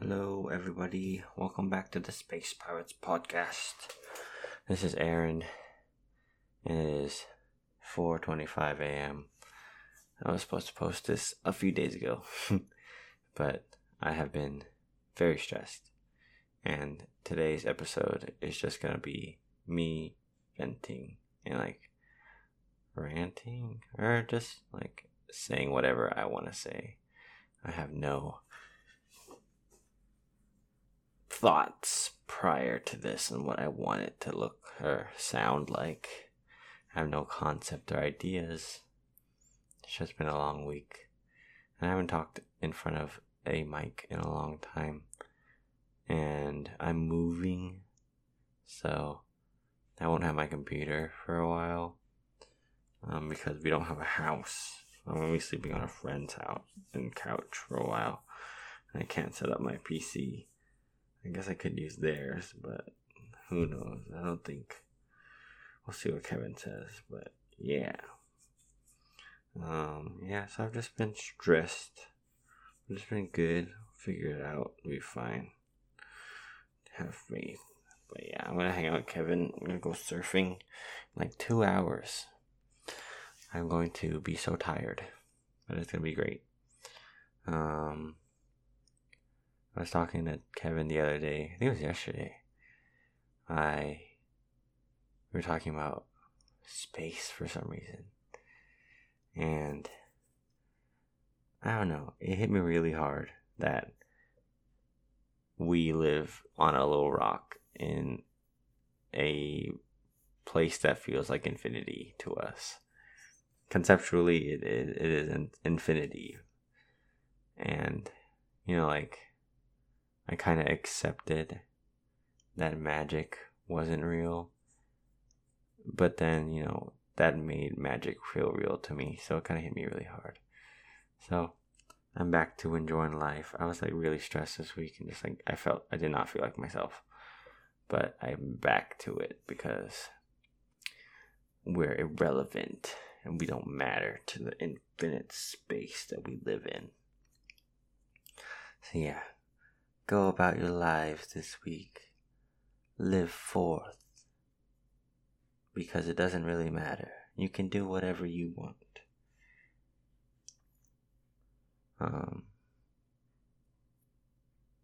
Hello, everybody. Welcome back to the Space Pirates podcast. This is Aaron, it is 4:25 a.m. I was supposed to post this a few days ago, but I have been very stressed, and today's episode is just gonna be me venting and like ranting or just like saying whatever I want to say. I have no thoughts prior to this and what I want it to look or sound like. I have no concept or ideas. It's just been a long week. And I haven't talked in front of a mic in a long time. And I'm moving, so I won't have my computer for a while. Um, because we don't have a house. I'm gonna be sleeping on a friend's house and couch for a while. And I can't set up my PC I guess I could use theirs, but who knows? I don't think. We'll see what Kevin says, but yeah. Um, yeah, so I've just been stressed. I've just been good. Figure it out. Be fine. Have faith. But yeah, I'm gonna hang out with Kevin. I'm gonna go surfing in like two hours. I'm going to be so tired, but it's gonna be great. Um, I was talking to Kevin the other day. I think it was yesterday. I we were talking about space for some reason, and I don't know. It hit me really hard that we live on a little rock in a place that feels like infinity to us. Conceptually, it is, it is infinity, and you know, like I kind of accepted that magic wasn't real. But then, you know, that made magic feel real to me. So it kind of hit me really hard. So I'm back to enjoying life. I was like really stressed this week and just like I felt I did not feel like myself. But I'm back to it because we're irrelevant and we don't matter to the infinite space that we live in. So yeah, Go about your lives this week. Live forth. Because it doesn't really matter. You can do whatever you want. Um,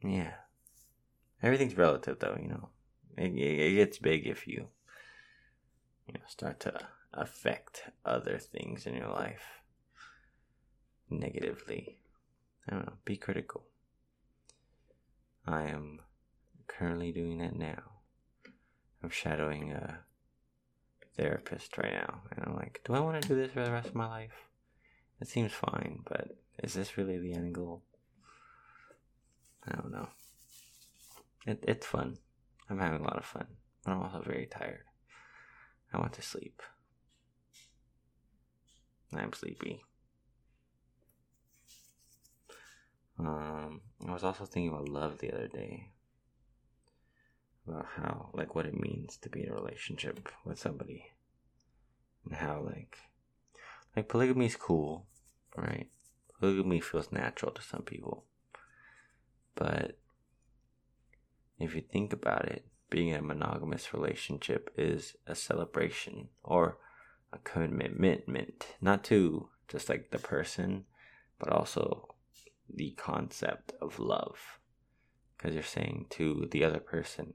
yeah. Everything's relative, though, you know. It, it gets big if you, you know, start to affect other things in your life negatively. I don't know. Be critical. I am currently doing that now. I'm shadowing a therapist right now, and I'm like, do I want to do this for the rest of my life? It seems fine, but is this really the end goal? I don't know. It, it's fun. I'm having a lot of fun, but I'm also very tired. I want to sleep. I'm sleepy. Um, I was also thinking about love the other day. About how, like, what it means to be in a relationship with somebody. And how, like, like, polygamy is cool, right? Polygamy feels natural to some people. But if you think about it, being in a monogamous relationship is a celebration or a commitment, not to just like the person, but also the concept of love because you're saying to the other person,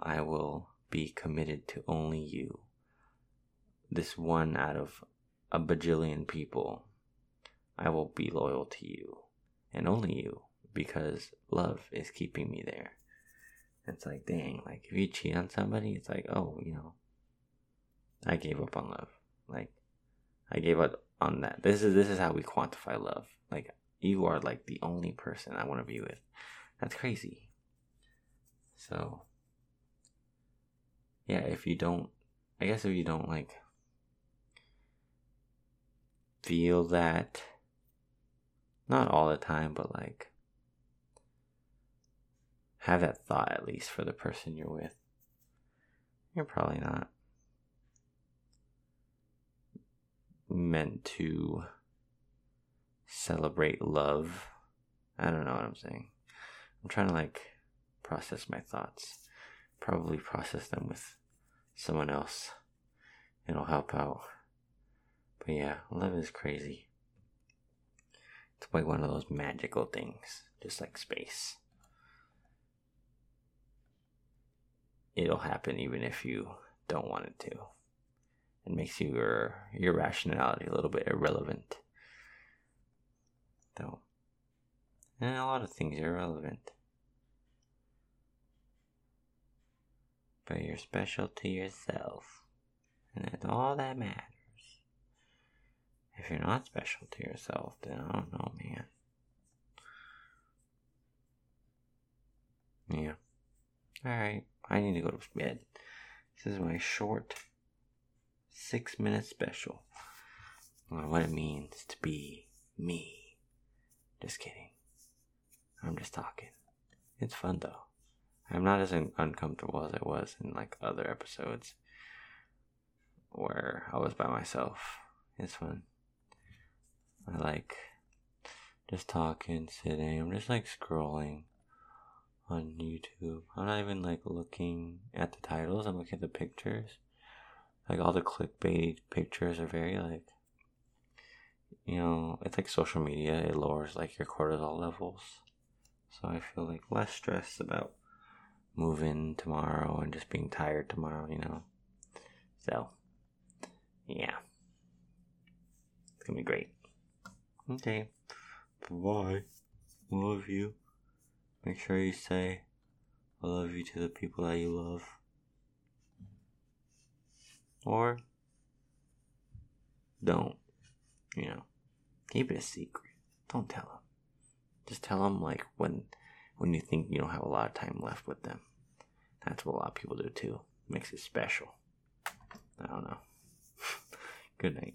I will be committed to only you. This one out of a bajillion people, I will be loyal to you and only you because love is keeping me there. It's like, dang, like if you cheat on somebody, it's like, oh, you know, I gave up on love. Like, I gave up on that. This is this is how we quantify love. Like, you are like the only person I want to be with. That's crazy. So, yeah, if you don't, I guess if you don't like feel that, not all the time, but like have that thought at least for the person you're with, you're probably not meant to celebrate love. I don't know what I'm saying. I'm trying to like process my thoughts. Probably process them with someone else. It'll help out. But yeah, love is crazy. It's like one of those magical things, just like space. It'll happen even if you don't want it to. It makes your your rationality a little bit irrelevant. Though. And a lot of things are relevant. But you're special to yourself. And that's all that matters. If you're not special to yourself, then I don't know, man. Yeah. Alright, I need to go to bed. This is my short six minute special on what it means to be me. Just kidding. I'm just talking. It's fun though. I'm not as un- uncomfortable as I was in like other episodes where I was by myself. It's fun. I like just talking, sitting. I'm just like scrolling on YouTube. I'm not even like looking at the titles. I'm looking at the pictures. Like all the clickbait pictures are very like, you know, it's like social media. It lowers like your cortisol levels. So I feel like less stressed about moving tomorrow and just being tired tomorrow, you know. So, yeah. It's gonna be great. Okay. Bye. Love you. Make sure you say I love you to the people that you love. Or don't. You know, keep it a secret. Don't tell them. Just tell them like when when you think you don't have a lot of time left with them. That's what a lot of people do too. Makes it special. I don't know. Good night.